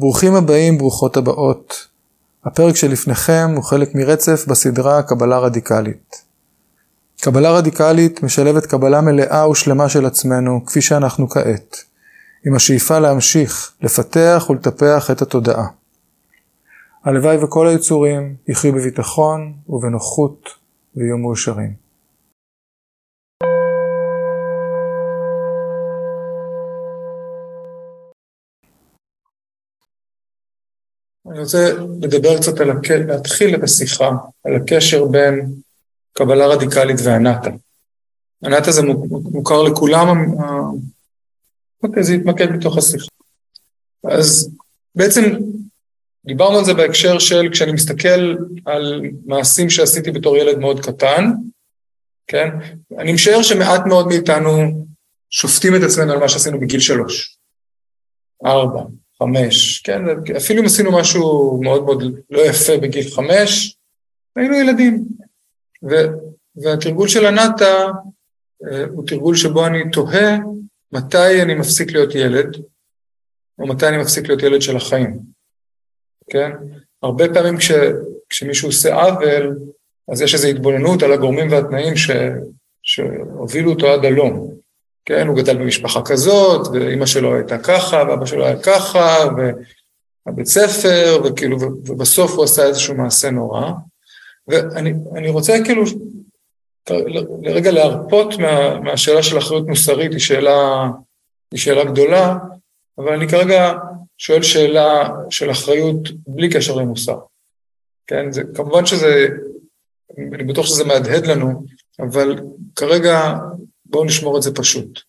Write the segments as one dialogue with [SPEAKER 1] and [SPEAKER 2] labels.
[SPEAKER 1] ברוכים הבאים, ברוכות הבאות. הפרק שלפניכם הוא חלק מרצף בסדרה קבלה רדיקלית. קבלה רדיקלית משלבת קבלה מלאה ושלמה של עצמנו, כפי שאנחנו כעת, עם השאיפה להמשיך, לפתח ולטפח את התודעה. הלוואי וכל היצורים יחיו בביטחון ובנוחות ויהיו מאושרים. אני רוצה לדבר קצת על, הק... להתחיל את השיחה על הקשר בין קבלה רדיקלית והנאטה. הנאטה זה מוכר לכולם, אוקיי, זה יתמקד בתוך השיחה. אז בעצם דיברנו על זה בהקשר של כשאני מסתכל על מעשים שעשיתי בתור ילד מאוד קטן, כן? אני משער שמעט מאוד מאיתנו שופטים את עצמנו על מה שעשינו בגיל שלוש, ארבע, חמש, כן, אפילו אם עשינו משהו מאוד מאוד לא יפה בגיל חמש, היינו ילדים. ו, והתרגול של הנאטה הוא תרגול שבו אני תוהה מתי אני מפסיק להיות ילד, או מתי אני מפסיק להיות ילד של החיים, כן? הרבה פעמים כש, כשמישהו עושה עוול, אז יש איזו התבוננות על הגורמים והתנאים ש, שהובילו אותו עד הלום. כן, הוא גדל במשפחה כזאת, ואימא שלו הייתה ככה, ואבא שלו היה ככה, והבית ספר, וכאילו, ובסוף הוא עשה איזשהו מעשה נורא. ואני רוצה כאילו לרגע להרפות מה, מהשאלה של אחריות מוסרית, היא שאלה, היא שאלה גדולה, אבל אני כרגע שואל שאלה של אחריות בלי קשר למוסר. כן, זה, כמובן שזה, אני בטוח שזה מהדהד לנו, אבל כרגע בואו נשמור את זה פשוט.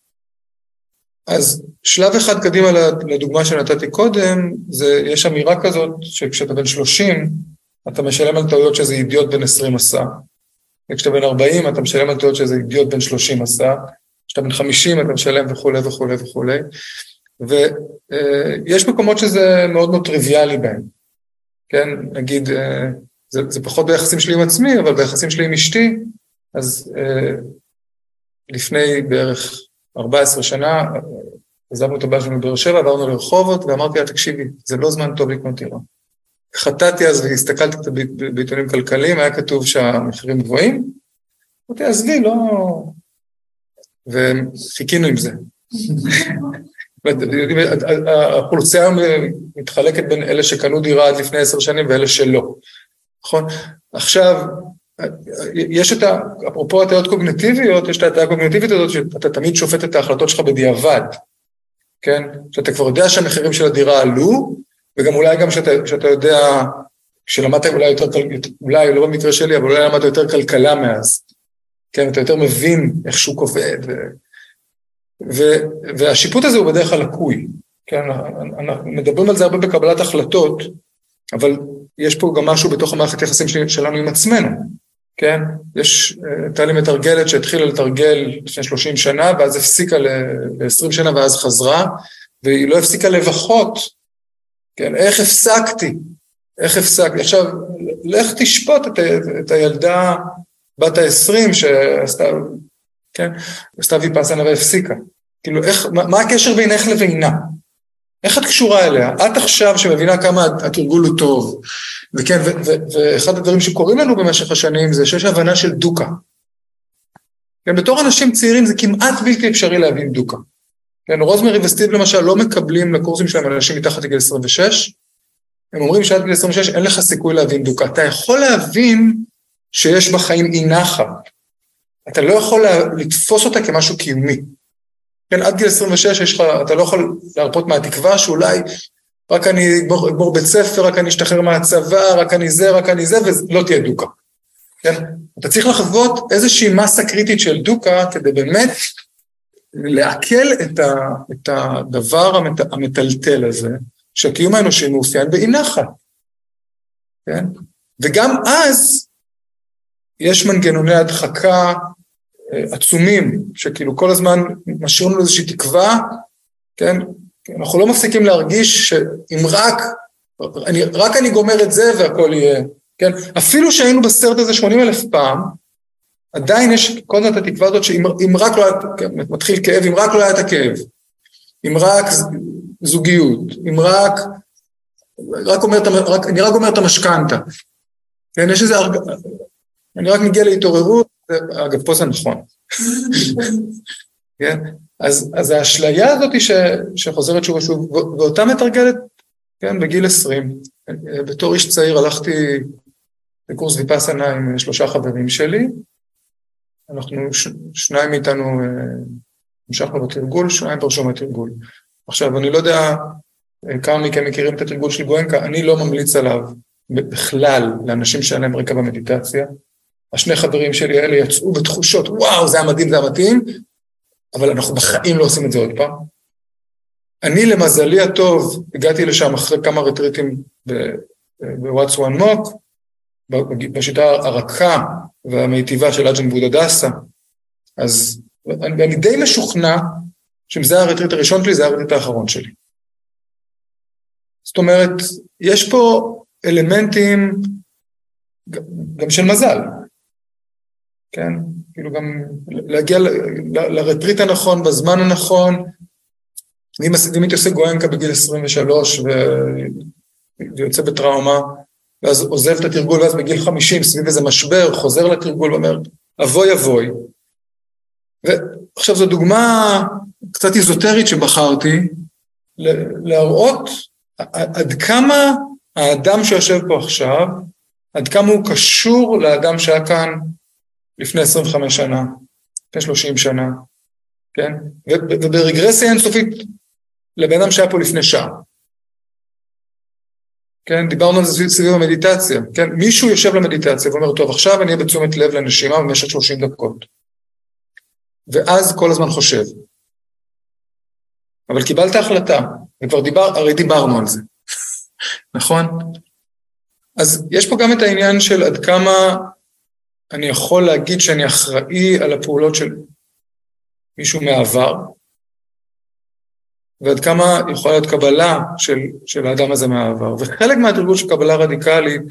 [SPEAKER 1] אז שלב אחד קדימה לדוגמה שנתתי קודם, זה, יש אמירה כזאת שכשאתה בן 30, אתה משלם על טעויות שזה אידיוט בן 20 עשה, וכשאתה בן 40 אתה משלם על טעויות שזה אידיוט בן 30 עשה, כשאתה בן 50 אתה משלם וכולי וכולי וכולי, ויש מקומות שזה מאוד מאוד טריוויאלי בהם, כן, נגיד, אה, זה, זה פחות ביחסים שלי עם עצמי, אבל ביחסים שלי עם אשתי, אז אה, לפני בערך 14 שנה, עזבנו את הבעל שלנו בבאר שבע, עברנו לרחובות, ואמרתי לה, תקשיבי, זה לא זמן טוב לקנות דירה. חטאתי אז והסתכלתי קצת בעיתונים כלכליים, היה כתוב שהמחירים גבוהים, אמרתי, עזבי, לא... וחיכינו עם זה. האוכלוסייה מתחלקת בין אלה שקנו דירה עד לפני עשר שנים ואלה שלא, נכון? עכשיו, יש את ה... אפרופו הטעיות קוגנטיביות, יש את ההטעיה הקוגנטיבית הזאת שאתה תמיד שופט את ההחלטות שלך בדיעבד, כן? שאתה כבר יודע שהמחירים של הדירה עלו, וגם אולי גם שאתה, שאתה יודע, שלמדת אולי יותר, אולי לא במקרה שלי, אבל אולי למדת יותר כלכלה מאז, כן? אתה יותר מבין איך שוק עובד, ו... ו... והשיפוט הזה הוא בדרך כלל לקוי, כן? אנחנו מדברים על זה הרבה בקבלת החלטות, אבל יש פה גם משהו בתוך המערכת יחסים שלנו עם עצמנו. כן? יש, הייתה לי מתרגלת שהתחילה לתרגל לפני 30 שנה, ואז הפסיקה ל-20 שנה ואז חזרה, והיא לא הפסיקה לבכות, כן? איך הפסקתי? איך הפסקתי? עכשיו, לך תשפוט את, את הילדה בת ה-20 שעשתה, כן? עשתה ויפאסנה והפסיקה. כאילו, איך, מה, מה הקשר בינך לבינה? איך את קשורה אליה? את עכשיו שמבינה כמה התרגול הוא טוב, וכן, ואחד הדברים שקורים לנו במשך השנים זה שיש הבנה של דוקה. כן, בתור אנשים צעירים זה כמעט בלתי אפשרי להבין דוקה. כן, רוזמרי וסטיב למשל לא מקבלים לקורסים שלהם אנשים מתחת לגיל 26, הם אומרים שעד גיל 26 אין לך סיכוי להבין דוקה. אתה יכול להבין שיש בחיים אי נחת, אתה לא יכול לתפוס אותה כמשהו קיומי. כן, עד גיל 26 יש לך, אתה לא יכול להרפות מהתקווה שאולי רק אני אגמור בית ספר, רק אני אשתחרר מהצבא, רק אני זה, רק אני זה, ולא תהיה דוקה. כן? אתה צריך לחוות איזושהי מסה קריטית של דוקה כדי באמת לעכל את, ה, את הדבר המת, המטלטל הזה, שהקיום האנושי מאופיין באי. כן? וגם אז יש מנגנוני הדחקה עצומים, שכאילו כל הזמן משאירים לנו איזושהי תקווה, כן? אנחנו לא מפסיקים להרגיש שאם רק, אני, רק אני גומר את זה והכל יהיה, כן? אפילו שהיינו בסרט הזה 80 אלף פעם, עדיין יש כל הזמן את התקווה הזאת שאם רק לא היה, כן, מתחיל כאב, אם רק לא היה את הכאב, אם רק זוגיות, אם רק רק אומר, רק, אני רק אומר את המשכנתה. כן, יש איזה, אני רק מגיע להתעוררות, אגב, פה זה נכון. כן? אז, אז האשליה הזאת ש, שחוזרת שוב ושוב, ואותה מתרגלת, כן, בגיל 20. בתור איש צעיר הלכתי לקורס ויפאסנה עם שלושה חברים שלי, אנחנו, ש, שניים מאיתנו אה, המשכנו בתרגול, שניים פרשו מהתרגול. עכשיו, אני לא יודע אה, כמה מכם מכירים את התרגול של גואנקה, אני לא ממליץ עליו בכלל לאנשים שאין להם רקע במדיטציה. השני חברים שלי האלה יצאו בתחושות, וואו, זה המדהים, זה המתאים, אבל אנחנו בחיים לא עושים את זה עוד פעם. אני, למזלי הטוב, הגעתי לשם אחרי כמה רטריטים ב-What's One Mock, בשיטה הרכה והמיטיבה של אג'ן בודה דסה, אז אני, אני די משוכנע שאם זה הרטריט הראשון שלי, זה הרטריט האחרון שלי. זאת אומרת, יש פה אלמנטים גם של מזל, כן? כאילו גם להגיע לרטריט הנכון, בזמן הנכון. אם הייתי עושה גואנקה בגיל 23 ויוצא בטראומה, ואז עוזב את התרגול, ואז בגיל 50, סביב איזה משבר, חוזר לתרגול ואומר, אבוי אבוי. ועכשיו זו דוגמה קצת איזוטרית שבחרתי, להראות עד כמה האדם שיושב פה עכשיו, עד כמה הוא קשור לאדם שהיה כאן לפני 25 שנה, לפני 30 שנה, כן? וברגרסיה אינסופית לבן אדם שהיה פה לפני שעה. כן, דיברנו על זה סביב המדיטציה, כן? מישהו יושב למדיטציה ואומר, טוב, עכשיו אני אהיה בתשומת לב לנשימה במשך 30 דקות. ואז כל הזמן חושב. אבל קיבלת החלטה, וכבר דיבר, הרי דיברנו על זה, נכון? אז יש פה גם את העניין של עד כמה אני יכול להגיד שאני אחראי על הפעולות של מישהו מעבר, ועד כמה יכולה להיות קבלה של, של האדם הזה מהעבר. וחלק מהתרגול של קבלה רדיקלית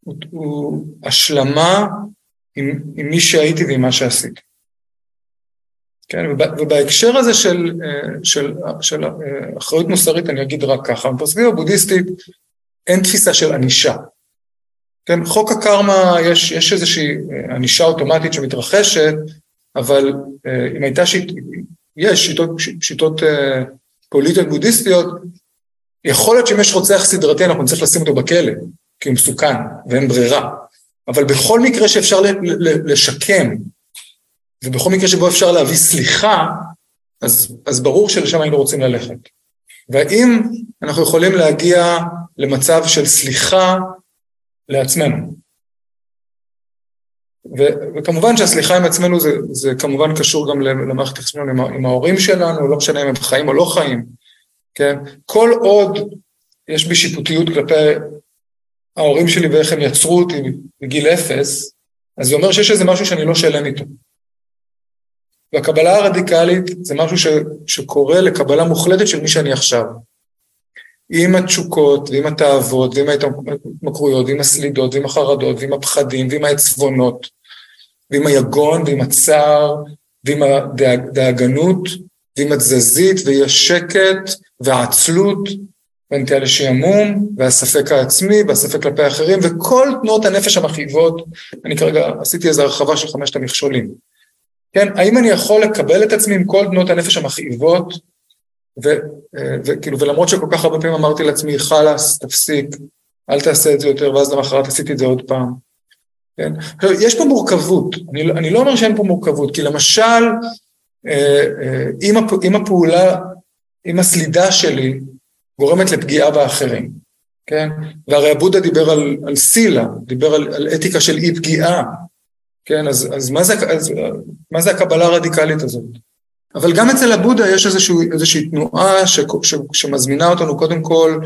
[SPEAKER 1] הוא, הוא השלמה עם, עם מי שהייתי ועם מה שעשיתי. כן, ובהקשר הזה של, של, של אחריות מוסרית אני אגיד רק ככה, בפרספקטיבה הבודהיסטית אין תפיסה של ענישה. כן, חוק הקרמה, יש, יש איזושהי ענישה אוטומטית שמתרחשת, אבל אם הייתה שיט, יש שיטות, שיטות פוליטיות בודהיסטיות, יכול להיות שאם יש רוצח סדרתי אנחנו נצטרך לשים אותו בכלא, כי הוא מסוכן ואין ברירה. אבל בכל מקרה שאפשר לשקם, ובכל מקרה שבו אפשר להביא סליחה, אז, אז ברור שלשם היינו רוצים ללכת. והאם אנחנו יכולים להגיע למצב של סליחה לעצמנו? ו, וכמובן שהסליחה עם עצמנו זה, זה כמובן קשור גם למערכת יחסים עם, עם ההורים שלנו, לא משנה אם הם חיים או לא חיים, כן? כל עוד יש בי שיפוטיות כלפי ההורים שלי ואיך הם יצרו אותי בגיל אפס, אז זה אומר שיש איזה משהו שאני לא שלם איתו. והקבלה הרדיקלית זה משהו ש, שקורה לקבלה מוחלטת של מי שאני עכשיו. עם התשוקות ועם התאוות ועם ההתמכרויות ועם הסלידות ועם החרדות ועם הפחדים ועם העצבונות ועם היגון ועם הצער ועם הדאגנות ועם התזזית ואי השקט והעצלות והנטייה לשעמום והספק העצמי והספק כלפי האחרים וכל תנועות הנפש המכאיבות, אני כרגע עשיתי איזו הרחבה של חמשת המכשולים. כן, האם אני יכול לקבל את עצמי עם כל תנועות הנפש המכאיבות וכאילו, ולמרות שכל כך הרבה פעמים אמרתי לעצמי, חלאס, תפסיק, אל תעשה את זה יותר, ואז למחרת עשיתי את זה עוד פעם. כן? יש פה מורכבות, אני, אני לא אומר שאין פה מורכבות, כי למשל, אה, אה, אם, הפ, אם הפעולה, אם הסלידה שלי גורמת לפגיעה באחרים, כן? והרי הבודה דיבר על, על סילה, דיבר על, על אתיקה של אי פגיעה, כן? אז, אז, מה זה, אז מה זה הקבלה הרדיקלית הזאת? אבל גם אצל הבודה יש איזושהי, איזושהי תנועה ש, ש, שמזמינה אותנו קודם כל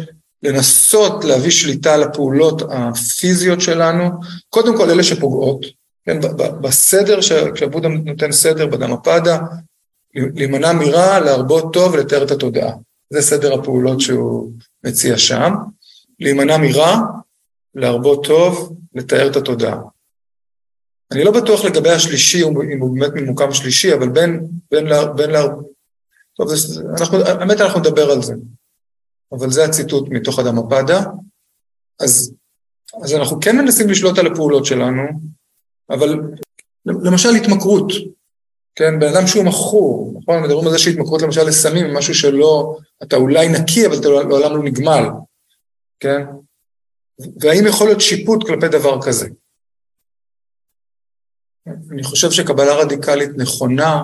[SPEAKER 1] לנסות להביא שליטה על הפעולות הפיזיות שלנו, קודם כל אלה שפוגעות, כן, בסדר, כשהבודה נותן סדר בדמפדה, להימנע מרע, להרבות טוב ולתאר את התודעה. זה סדר הפעולות שהוא מציע שם. להימנע מרע, להרבות טוב, לתאר את התודעה. אני לא בטוח לגבי השלישי, אם הוא באמת ממוקם שלישי, אבל בין, בין, בין, בין טוב, זה, אנחנו, האמת אנחנו נדבר על זה. אבל זה הציטוט מתוך אדם הפדה. אז, אז אנחנו כן מנסים לשלוט על הפעולות שלנו, אבל למשל התמכרות, כן, בן אדם שהוא מכור, נכון? מדברים על זה שהתמכרות למשל לסמים, משהו שלא, אתה אולי נקי, אבל אתה לעולם לא נגמל, כן? והאם יכול להיות שיפוט כלפי דבר כזה? אני חושב שקבלה רדיקלית נכונה,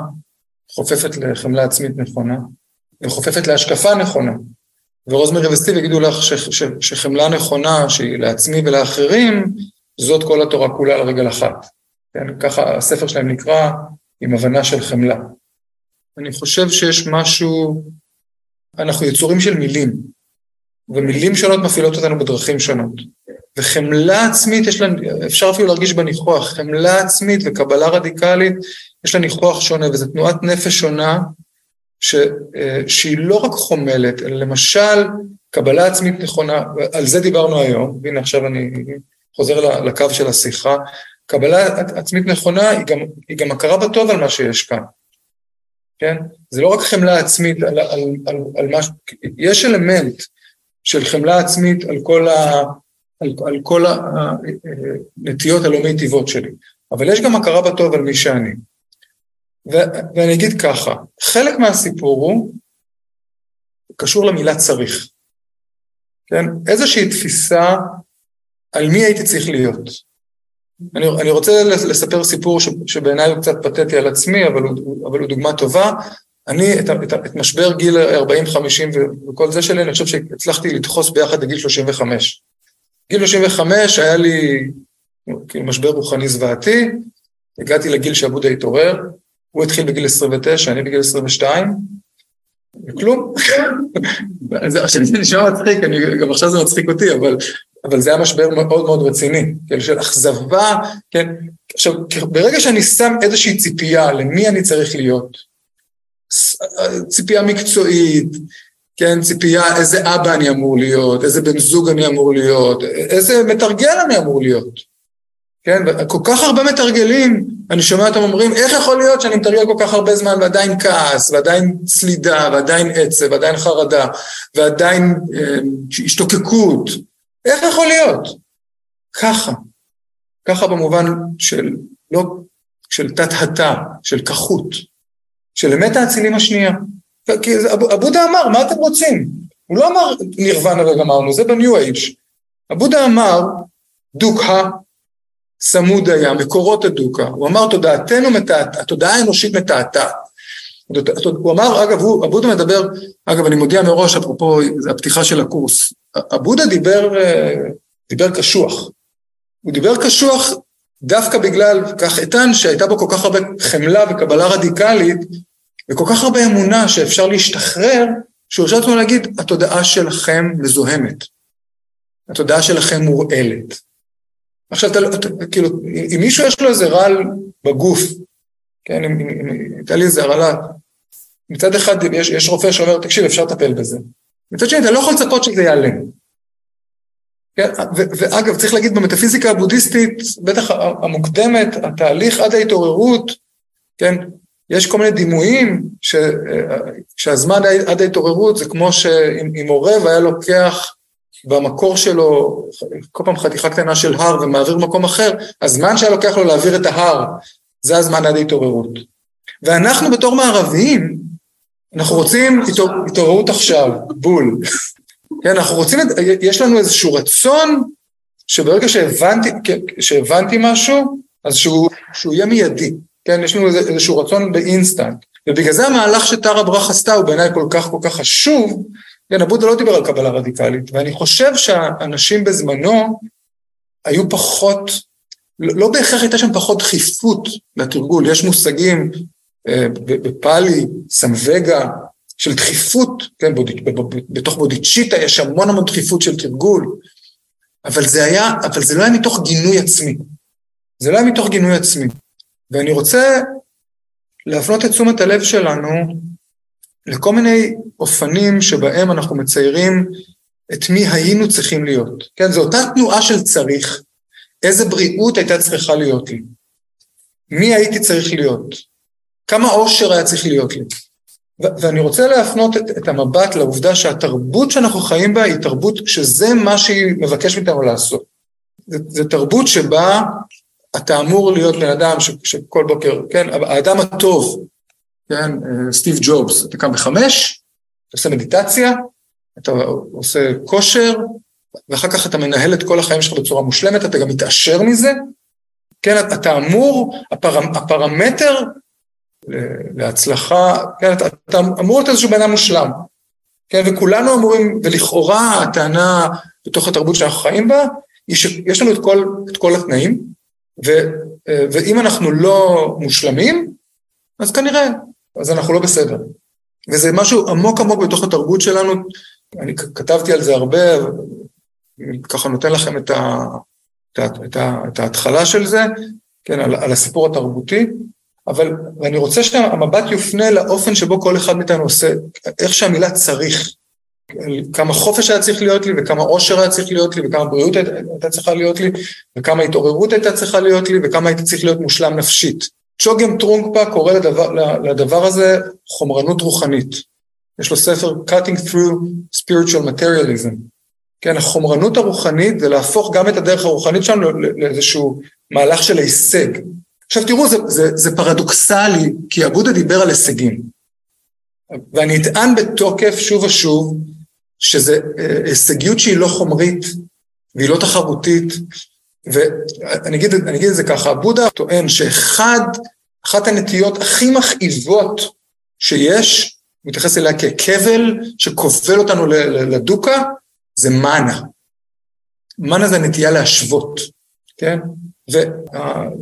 [SPEAKER 1] חופפת לחמלה עצמית נכונה, וחופפת להשקפה נכונה. ורוזמרי וסטיב יגידו לך ש, ש, שחמלה נכונה, שהיא לעצמי ולאחרים, זאת כל התורה כולה על רגל אחת. כן, ככה הספר שלהם נקרא עם הבנה של חמלה. אני חושב שיש משהו, אנחנו יצורים של מילים, ומילים שונות מפעילות אותנו בדרכים שונות. וחמלה עצמית, יש לה, אפשר אפילו להרגיש בה ניחוח, חמלה עצמית וקבלה רדיקלית, יש לה ניחוח שונה, וזו תנועת נפש שונה, ש, אה, שהיא לא רק חומלת, אלא למשל, קבלה עצמית נכונה, על זה דיברנו היום, והנה עכשיו אני חוזר לקו של השיחה, קבלה עצמית נכונה היא גם, היא גם הכרה בטוב על מה שיש כאן, כן? זה לא רק חמלה עצמית על, על, על, על מה, יש אלמנט של חמלה עצמית על כל, ה, על, על כל הנטיות הלא מיטיבות שלי, אבל יש גם הכרה בטוב על מי שאני. ו, ואני אגיד ככה, חלק מהסיפור הוא קשור למילה צריך, כן? איזושהי תפיסה על מי הייתי צריך להיות. אני, אני רוצה לספר סיפור ש, שבעיניי הוא קצת פתטי על עצמי, אבל הוא, אבל הוא דוגמה טובה. אני, את, את, את משבר גיל 40-50 וכל זה שלי, אני חושב שהצלחתי לדחוס ביחד לגיל 35. גיל 35 היה לי כאילו משבר רוחני זוועתי, הגעתי לגיל שעבודה התעורר, הוא התחיל בגיל 29, אני בגיל 22, וכלום. עכשיו זה נשמע מצחיק, אני, גם עכשיו זה מצחיק אותי, אבל אבל זה היה משבר מאוד מאוד רציני, כן, של אכזבה, כן, עכשיו, ברגע שאני שם איזושהי ציפייה למי אני צריך להיות, ציפייה מקצועית, כן, ציפייה איזה אבא אני אמור להיות, איזה בן זוג אני אמור להיות, איזה מתרגל אני אמור להיות, כן, כל כך הרבה מתרגלים, אני שומע אותם אומרים, איך יכול להיות שאני מתרגל כל כך הרבה זמן ועדיין כעס, ועדיין סלידה, ועדיין עצב, ועדיין חרדה, ועדיין אה, השתוקקות, איך יכול להיות? ככה. ככה במובן של לא, של תת-התא, של כחות, של אמת האצילים השנייה. כי הבודה אמר, מה אתם רוצים? הוא לא אמר נירוונה וגמרנו, זה בניו אייג'. הבודה אמר, דוקה, סמוד היה, מקורות הדוקה. הוא אמר, תודעתנו מתעתעת, התודעה האנושית מתעתעת. הוא אמר, אגב, הוא, הבודה מדבר, אגב, אני מודיע מראש, אפרופו, הפתיחה של הקורס, הבודה דיבר, אה, דיבר קשוח. הוא דיבר קשוח דווקא בגלל כך איתן שהייתה בו כל כך הרבה חמלה וקבלה רדיקלית, וכל כך הרבה אמונה שאפשר להשתחרר, שהוא הרשה לעצמו להגיד, התודעה שלכם מזוהמת. התודעה שלכם מורעלת. עכשיו, אתה, לא, אתה, כאילו, אם מישהו יש לו איזה רעל בגוף, כן, אם הייתה לי איזה הרעלה, מצד אחד יש, יש רופא שאומר, תקשיב, אפשר לטפל בזה. מצד שני, אתה לא יכול לצפות שזה ייעלם. כן? ואגב, צריך להגיד, במטאפיזיקה הבודהיסטית, בטח המוקדמת, התהליך עד ההתעוררות, כן, יש כל מיני דימויים, ש, שהזמן עד ההתעוררות זה כמו שאם עורב היה לוקח במקור שלו כל פעם חתיכה קטנה של הר ומעביר במקום אחר, הזמן שהיה לוקח לו להעביר את ההר, זה הזמן עד ההתעוררות. ואנחנו בתור מערביים, אנחנו רוצים התעוררות עכשיו, בול. כן, אנחנו רוצים, יש לנו איזשהו רצון שברגע שהבנתי, כן, שהבנתי משהו, אז שהוא, שהוא יהיה מיידי. כן, יש לנו איזשהו רצון באינסטנט. ובגלל זה המהלך שטרה ברח עשתה הוא בעיניי כל כך כל כך חשוב. כן, הבודה לא דיבר על קבלה רדיקלית, ואני חושב שהאנשים בזמנו היו פחות, לא, לא בהכרח הייתה שם פחות דחיפות לתרגול, יש מושגים אה, בפאלי, סמווגה, של דחיפות, כן, בוד... בתוך בודיצ'יטה יש המון המון דחיפות של תרגול, אבל זה היה, אבל זה לא היה מתוך גינוי עצמי. זה לא היה מתוך גינוי עצמי. ואני רוצה להפנות את תשומת הלב שלנו לכל מיני אופנים שבהם אנחנו מציירים את מי היינו צריכים להיות. כן, זו אותה תנועה של צריך, איזה בריאות הייתה צריכה להיות לי. מי הייתי צריך להיות? כמה עושר היה צריך להיות לי? ואני רוצה להפנות את, את המבט לעובדה שהתרבות שאנחנו חיים בה היא תרבות שזה מה שהיא מבקשת מאיתנו לעשות. זו תרבות שבה אתה אמור להיות בן אדם ש, שכל בוקר, כן, האדם הטוב, כן, סטיב ג'ובס, אתה קם בחמש, אתה עושה מדיטציה, אתה עושה כושר, ואחר כך אתה מנהל את כל החיים שלך בצורה מושלמת, אתה גם מתעשר מזה, כן, אתה אמור, הפר, הפרמטר להצלחה, כן, אתה, אתה אמור להיות איזשהו בן אדם מושלם, כן, וכולנו אמורים, ולכאורה הטענה בתוך התרבות שאנחנו חיים בה, היא שיש לנו את כל, את כל התנאים, ו, ואם אנחנו לא מושלמים, אז כנראה, אז אנחנו לא בסדר. וזה משהו עמוק עמוק בתוך התרבות שלנו, אני כתבתי על זה הרבה, ככה נותן לכם את, ה, את, ה, את, ה, את ההתחלה של זה, כן, על, על הסיפור התרבותי, אבל אני רוצה שהמבט יופנה לאופן שבו כל אחד מאיתנו עושה, איך שהמילה צריך, כמה חופש היה צריך להיות לי, וכמה עושר היה צריך להיות לי, וכמה בריאות הייתה צריכה להיות לי, וכמה התעוררות הייתה צריכה להיות לי, וכמה הייתי צריך להיות מושלם נפשית. צ'וגם טרונקפה קורא לדבר, לדבר הזה חומרנות רוחנית. יש לו ספר Cutting Through Spiritual Materialism. כן, החומרנות הרוחנית זה להפוך גם את הדרך הרוחנית שלנו לאיזשהו מהלך של הישג. עכשיו תראו, זה, זה, זה פרדוקסלי, כי אבודה דיבר על הישגים. ואני אטען בתוקף שוב ושוב, שזה אה, הישגיות שהיא לא חומרית, והיא לא תחרותית, ואני אגיד, אגיד את זה ככה, בודה טוען שאחד, אחת הנטיות הכי מכאיבות שיש, הוא מתייחס אליה ככבל שכובל אותנו לדוקה, זה מנה. מנה זה נטייה להשוות, כן? ו,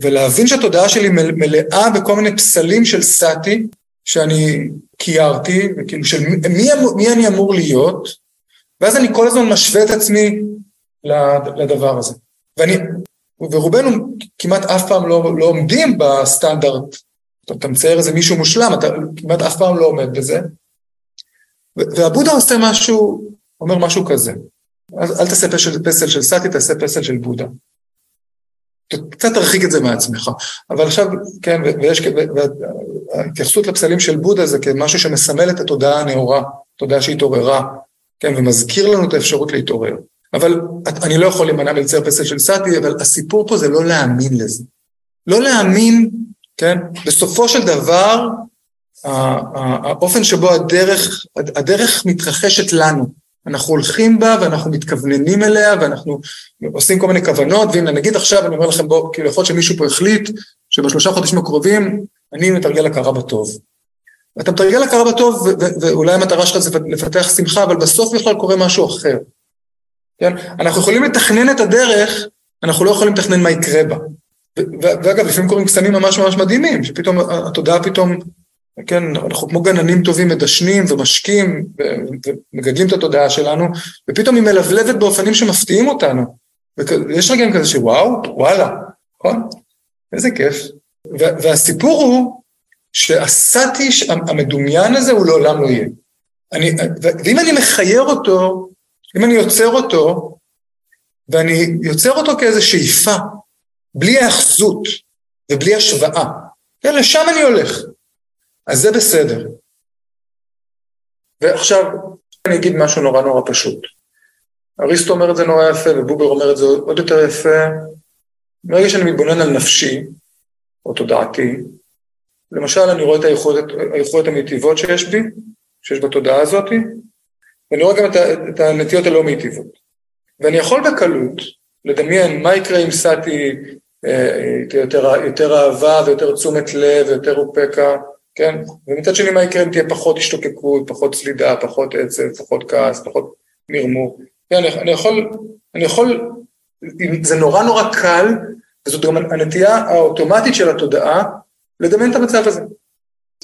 [SPEAKER 1] ולהבין שהתודעה שלי מלאה בכל מיני פסלים של סאטי, שאני קיירתי, וכאילו של מי, מי אני אמור להיות, ואז אני כל הזמן משווה את עצמי לדבר הזה. ואני, ורובנו כמעט אף פעם לא, לא עומדים בסטנדרט, אתה מצייר איזה מישהו מושלם, אתה כמעט אף פעם לא עומד בזה. והבודה עושה משהו, אומר משהו כזה, אל, אל תעשה פסל, פסל של סאטי, תעשה פסל של בודה. קצת תרחיק את זה מעצמך, אבל עכשיו, כן, ויש, וההתייחסות לפסלים של בודה זה כמשהו שמסמל את התודעה הנאורה, תודעה שהתעוררה, כן, ומזכיר לנו את האפשרות להתעורר. אבל אני לא יכול להימנע מלצייר פסל של סאטי, אבל הסיפור פה זה לא להאמין לזה. לא להאמין, כן, בסופו של דבר, האופן שבו הדרך, הדרך מתרחשת לנו. אנחנו הולכים בה ואנחנו מתכווננים אליה ואנחנו עושים כל מיני כוונות, ואם נגיד עכשיו אני אומר לכם בואו, כאילו יכול להיות שמישהו פה החליט שבשלושה חודשים הקרובים אני מתרגל הכרה בטוב. אתה מתרגל הכרה בטוב ואולי המטרה שלך זה לפתח שמחה, אבל בסוף בכלל קורה משהו אחר. כן? אנחנו יכולים לתכנן את הדרך, אנחנו לא יכולים לתכנן מה יקרה בה. ואגב, לפעמים קורים קסמים ממש ממש מדהימים, שפתאום התודעה פתאום כן, אנחנו כמו גננים טובים מדשנים ומשקים ומגדלים את התודעה שלנו, ופתאום היא מלבלבת באופנים שמפתיעים אותנו. ויש רגעים כזה שוואו, וואלה, נכון? איזה כיף. והסיפור הוא שהסאטי המדומיין הזה הוא לעולם לא יהיה. אני, ואם אני מחייר אותו, אם אני יוצר אותו, ואני יוצר אותו כאיזו שאיפה, בלי האחזות ובלי השוואה, כן, לשם אני הולך. אז זה בסדר. ועכשיו אני אגיד משהו נורא נורא פשוט. אריסטו אומר את זה נורא יפה ובובר אומר את זה עוד יותר יפה. ברגע שאני מתבונן על נפשי, או תודעתי, למשל אני רואה את היכולות המיטיבות שיש בי, שיש בתודעה הזאת, ואני רואה גם את, את הנטיות הלא מיטיבות. ואני יכול בקלות לדמיין מה יקרה אם סאטי אה, יותר, יותר אהבה ויותר תשומת לב ויותר אופקה, כן? ומצד שני מה יקרה אם תהיה פחות השתוקקות, פחות סלידה, פחות עצב, פחות כעס, פחות מרמור. כן, אני, אני יכול, אני יכול, זה נורא נורא קל, וזאת גם הנטייה האוטומטית של התודעה, לדמיין את המצב הזה.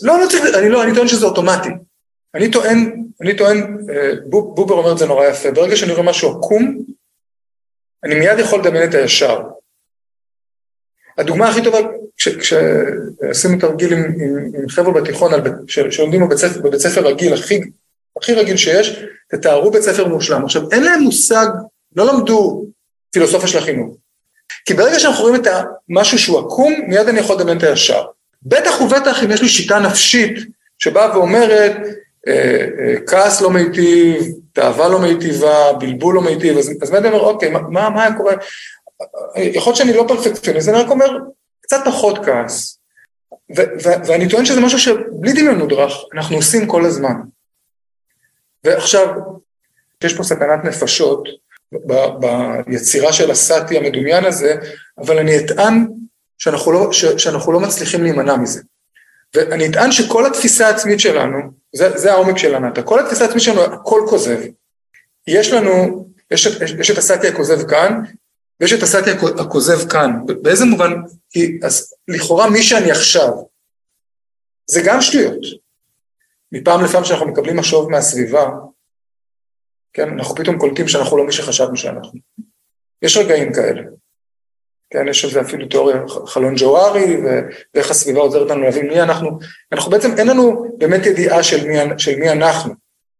[SPEAKER 1] לא, לא צריך, אני לא, אני טוען שזה אוטומטי. אני טוען, אני טוען, אה, בובר אומר את זה נורא יפה, ברגע שאני רואה משהו עקום, אני מיד יכול לדמיין את הישר. הדוגמה הכי טובה, כשעשינו תרגיל עם, עם, עם חבר'ה בתיכון שלומדים בבית בבית ספר רגיל, הכי, הכי רגיל שיש, תתארו בית ספר מושלם. עכשיו, אין להם מושג, לא למדו פילוסופיה של החינוך. כי ברגע שאנחנו רואים את משהו שהוא עקום, מיד אני יכול לדמיין את הישר. בטח ובטח אם יש לי שיטה נפשית שבאה ואומרת, אה, כעס לא מיטיב, תאווה לא מיטיבה, בלבול לא מיטיב, אז, אז באמת אומר, אוקיי, מה, מה קורה? יכול להיות שאני לא פרפקציוניסט, אני רק אומר, קצת פחות כעס. ו- ו- ואני טוען שזה משהו שבלי דמיון מודרך, אנחנו עושים כל הזמן. ועכשיו, יש פה סכנת נפשות ב- ביצירה של הסאטי המדומיין הזה, אבל אני אטען שאנחנו לא, ש- שאנחנו לא מצליחים להימנע מזה. ואני אטען שכל התפיסה העצמית שלנו, זה, זה העומק של הנאטה, כל התפיסה העצמית שלנו, הכל כוזב. יש לנו, יש, יש, יש את הסאטי הכוזב כאן, ויש את הסאטי הכוזב כאן. באיזה מובן? כי אז לכאורה מי שאני עכשיו, זה גם שטויות. מפעם לפעם שאנחנו מקבלים משוב מהסביבה, כן, אנחנו פתאום קולטים שאנחנו לא מי שחשבנו שאנחנו. יש רגעים כאלה. כן, יש על זה אפילו תיאוריה חלון ג'וארי, ואיך הסביבה עוזרת לנו להבין מי אנחנו. אנחנו בעצם, אין לנו באמת ידיעה של מי, של מי אנחנו.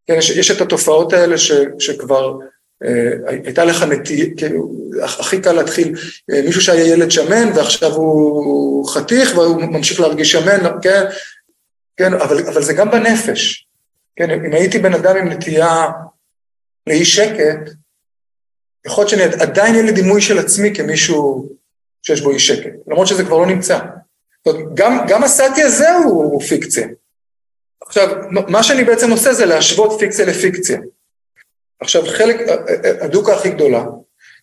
[SPEAKER 1] כן, יש, יש את התופעות האלה ש, שכבר אה, הייתה לך נטייה, כאילו, הכי קל להתחיל, אה, מישהו שהיה ילד שמן ועכשיו הוא חתיך והוא ממשיך להרגיש שמן, כן, כן, אבל, אבל זה גם בנפש. כן, אם הייתי בן אדם עם נטייה לאי שקט, יכול להיות שעדיין יהיה לי דימוי של עצמי כמישהו שיש בו אי שקט, למרות שזה כבר לא נמצא. זאת אומרת, גם, גם הסאטי הזה הוא, הוא פיקציה. עכשיו, מה שאני בעצם עושה זה להשוות פיקציה לפיקציה. עכשיו, חלק, הדוקה הכי גדולה,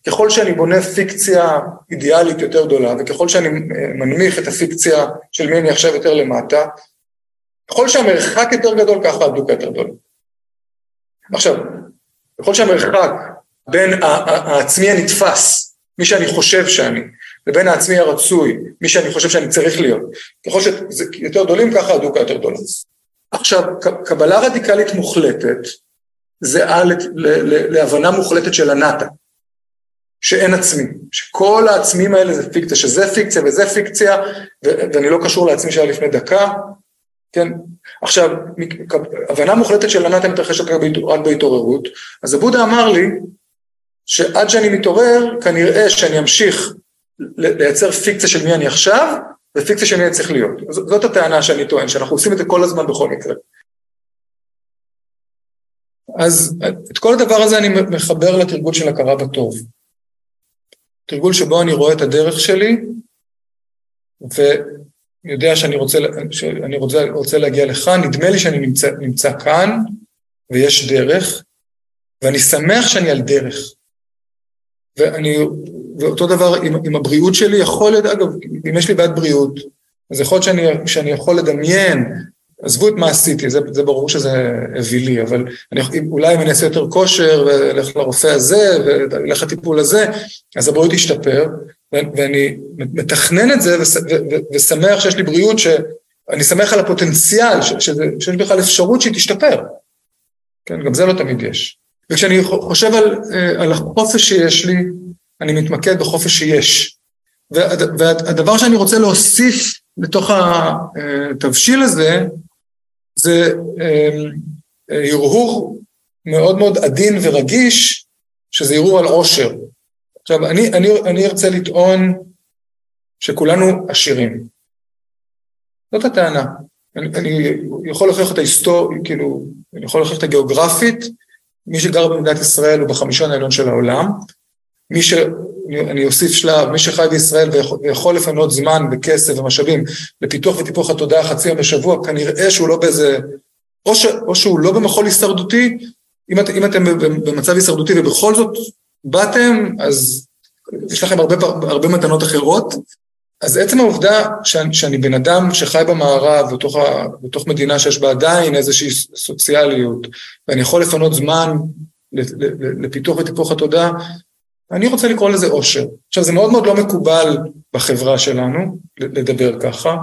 [SPEAKER 1] ככל שאני בונה פיקציה אידיאלית יותר גדולה, וככל שאני מנמיך את הפיקציה של מי אני עכשיו יותר למטה, ככל שהמרחק יותר גדול, ככה הדוקה יותר גדולה. עכשיו, ככל שהמרחק בין העצמי הנתפס, מי שאני חושב שאני, לבין העצמי הרצוי, מי שאני חושב שאני צריך להיות, ככל שזה יותר גדולים, ככה הדוקה יותר גדולה. עכשיו, קבלה רדיקלית מוחלטת, זהה להבנה מוחלטת של הנאטה, שאין עצמי, שכל העצמים האלה זה פיקציה, שזה פיקציה וזה פיקציה, ואני לא קשור לעצמי שהיה לפני דקה, כן? עכשיו, הבנה מוחלטת של הנאטה מתרחשת רק בהתעוררות, אז הבודה אמר לי, שעד שאני מתעורר, כנראה שאני אמשיך לייצר פיקציה של מי אני עכשיו, ופיקציה של מי אני צריך להיות. זאת הטענה שאני טוען, שאנחנו עושים את זה כל הזמן בכל מקרה. אז את כל הדבר הזה אני מחבר לתרגול של הכרה בטוב. תרגול שבו אני רואה את הדרך שלי, ויודע שאני רוצה, שאני רוצה, רוצה להגיע לכאן, נדמה לי שאני נמצא, נמצא כאן, ויש דרך, ואני שמח שאני על דרך. ואני, ואותו דבר עם, עם הבריאות שלי, יכול להיות, אגב, אם יש לי בעיית בריאות, אז יכול להיות שאני, שאני יכול לדמיין עזבו את מה עשיתי, זה, זה ברור שזה אווילי, אבל אני, אולי אם אני אעשה יותר כושר ואלך לרופא הזה ואלך לטיפול הזה, אז הבריאות תשתפר, ואני מתכנן את זה ושמח שיש לי בריאות, שאני שמח על הפוטנציאל, שזה, שיש בכלל אפשרות שהיא תשתפר. כן, גם זה לא תמיד יש. וכשאני חושב על, על החופש שיש לי, אני מתמקד בחופש שיש. והדבר שאני רוצה להוסיף לתוך התבשיל הזה, זה אמ, הרהור מאוד מאוד עדין ורגיש, שזה הרהור על עושר. עכשיו, אני, אני, אני ארצה לטעון שכולנו עשירים. זאת הטענה. אני, אני יכול להוכיח את ההיסטוריה, כאילו, אני יכול להוכיח את הגיאוגרפית, מי שגר במדינת ישראל הוא בחמישון העליון של העולם, מי ש... אני אוסיף שלב, מי שחי בישראל ויכול לפנות זמן וכסף ומשאבים לפיתוח וטיפוח התודעה חצי יום בשבוע, כנראה שהוא לא באיזה, או, ש, או שהוא לא במחול הישרדותי, אם, את, אם אתם במצב הישרדותי ובכל זאת באתם, אז יש לכם הרבה, הרבה מתנות אחרות. אז עצם העובדה שאני, שאני בן אדם שחי במערב, בתוך, ה, בתוך מדינה שיש בה עדיין איזושהי סוציאליות, ואני יכול לפנות זמן לפיתוח וטיפוח התודעה, אני רוצה לקרוא לזה עושר. עכשיו, זה מאוד מאוד לא מקובל בחברה שלנו לדבר ככה.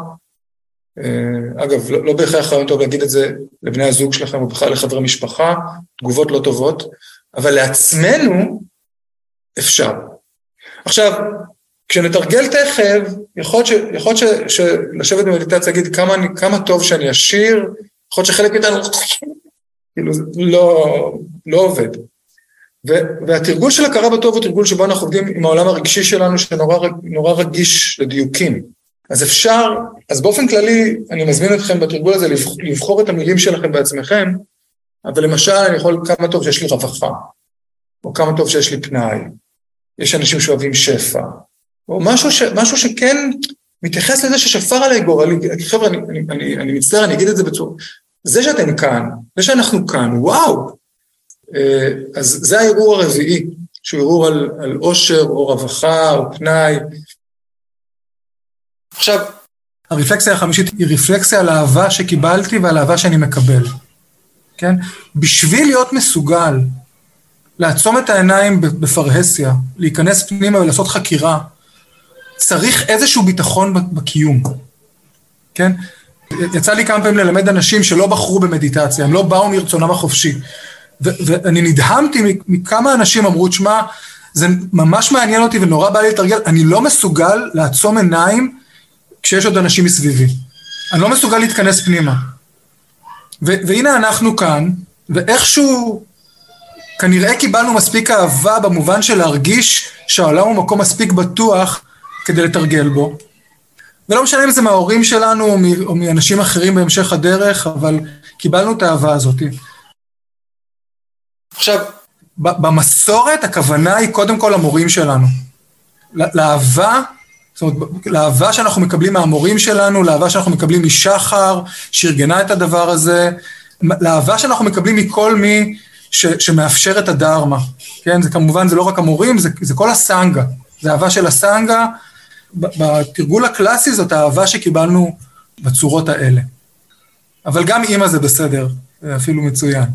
[SPEAKER 1] אה, אגב, לא, לא בהכרח רעיון טוב להגיד את זה לבני הזוג שלכם או בכלל לחברי משפחה, תגובות לא טובות, אבל לעצמנו אפשר. עכשיו, כשנתרגל תכף, יכול להיות שלשבת במדיטציה להגיד כמה, כמה טוב שאני עשיר, יכול להיות שחלק מאיתנו, כאילו, לא, לא עובד. והתרגול של הכרה בטוב הוא תרגול שבו אנחנו עובדים עם העולם הרגשי שלנו, שנורא רגיש לדיוקים. אז אפשר, אז באופן כללי, אני מזמין אתכם בתרגול הזה לבחור את המילים שלכם בעצמכם, אבל למשל, אני יכול, כמה טוב שיש לי רווחה, או כמה טוב שיש לי פנאי, יש אנשים שאוהבים שפע, או משהו, ש, משהו שכן מתייחס לזה ששפר עליי גורלי, חבר'ה, אני, אני, אני, אני מצטער, אני אגיד את זה בצורה, זה שאתם כאן, זה שאנחנו כאן, וואו. אה, אז זה הערעור הרביעי, שהוא ערעור על, על עושר, או רווחה, או פנאי. עכשיו, הרפלקסיה החמישית היא רפלקסיה על אהבה שקיבלתי ועל אהבה שאני מקבל, כן? בשביל להיות מסוגל לעצום את העיניים בפרהסיה, להיכנס פנימה ולעשות חקירה, צריך איזשהו ביטחון בקיום, כן? יצא לי כמה פעמים ללמד אנשים שלא בחרו במדיטציה, הם לא באו מרצונם החופשי. ואני נדהמתי מכמה אנשים אמרו, תשמע, זה ממש מעניין אותי ונורא בא לי לתרגל, אני לא מסוגל לעצום עיניים כשיש עוד אנשים מסביבי. אני לא מסוגל להתכנס פנימה. והנה אנחנו כאן, ואיכשהו כנראה קיבלנו מספיק אהבה במובן של להרגיש שהעולם הוא מקום מספיק בטוח כדי לתרגל בו. ולא משנה אם זה מההורים שלנו או, או מאנשים אחרים בהמשך הדרך, אבל קיבלנו את האהבה הזאת. עכשיו, במסורת הכוונה היא קודם כל למורים שלנו. לאהבה, זאת אומרת, לאהבה שאנחנו מקבלים מהמורים שלנו, לאהבה שאנחנו מקבלים משחר, שארגנה את הדבר הזה, לאהבה שאנחנו מקבלים מכל מי ש, שמאפשר את הדרמה. כן, זה כמובן, זה לא רק המורים, זה, זה כל הסנגה. זה אהבה של הסנגה. בתרגול הקלאסי זאת האהבה שקיבלנו בצורות האלה. אבל גם אימא זה בסדר, זה אפילו מצוין.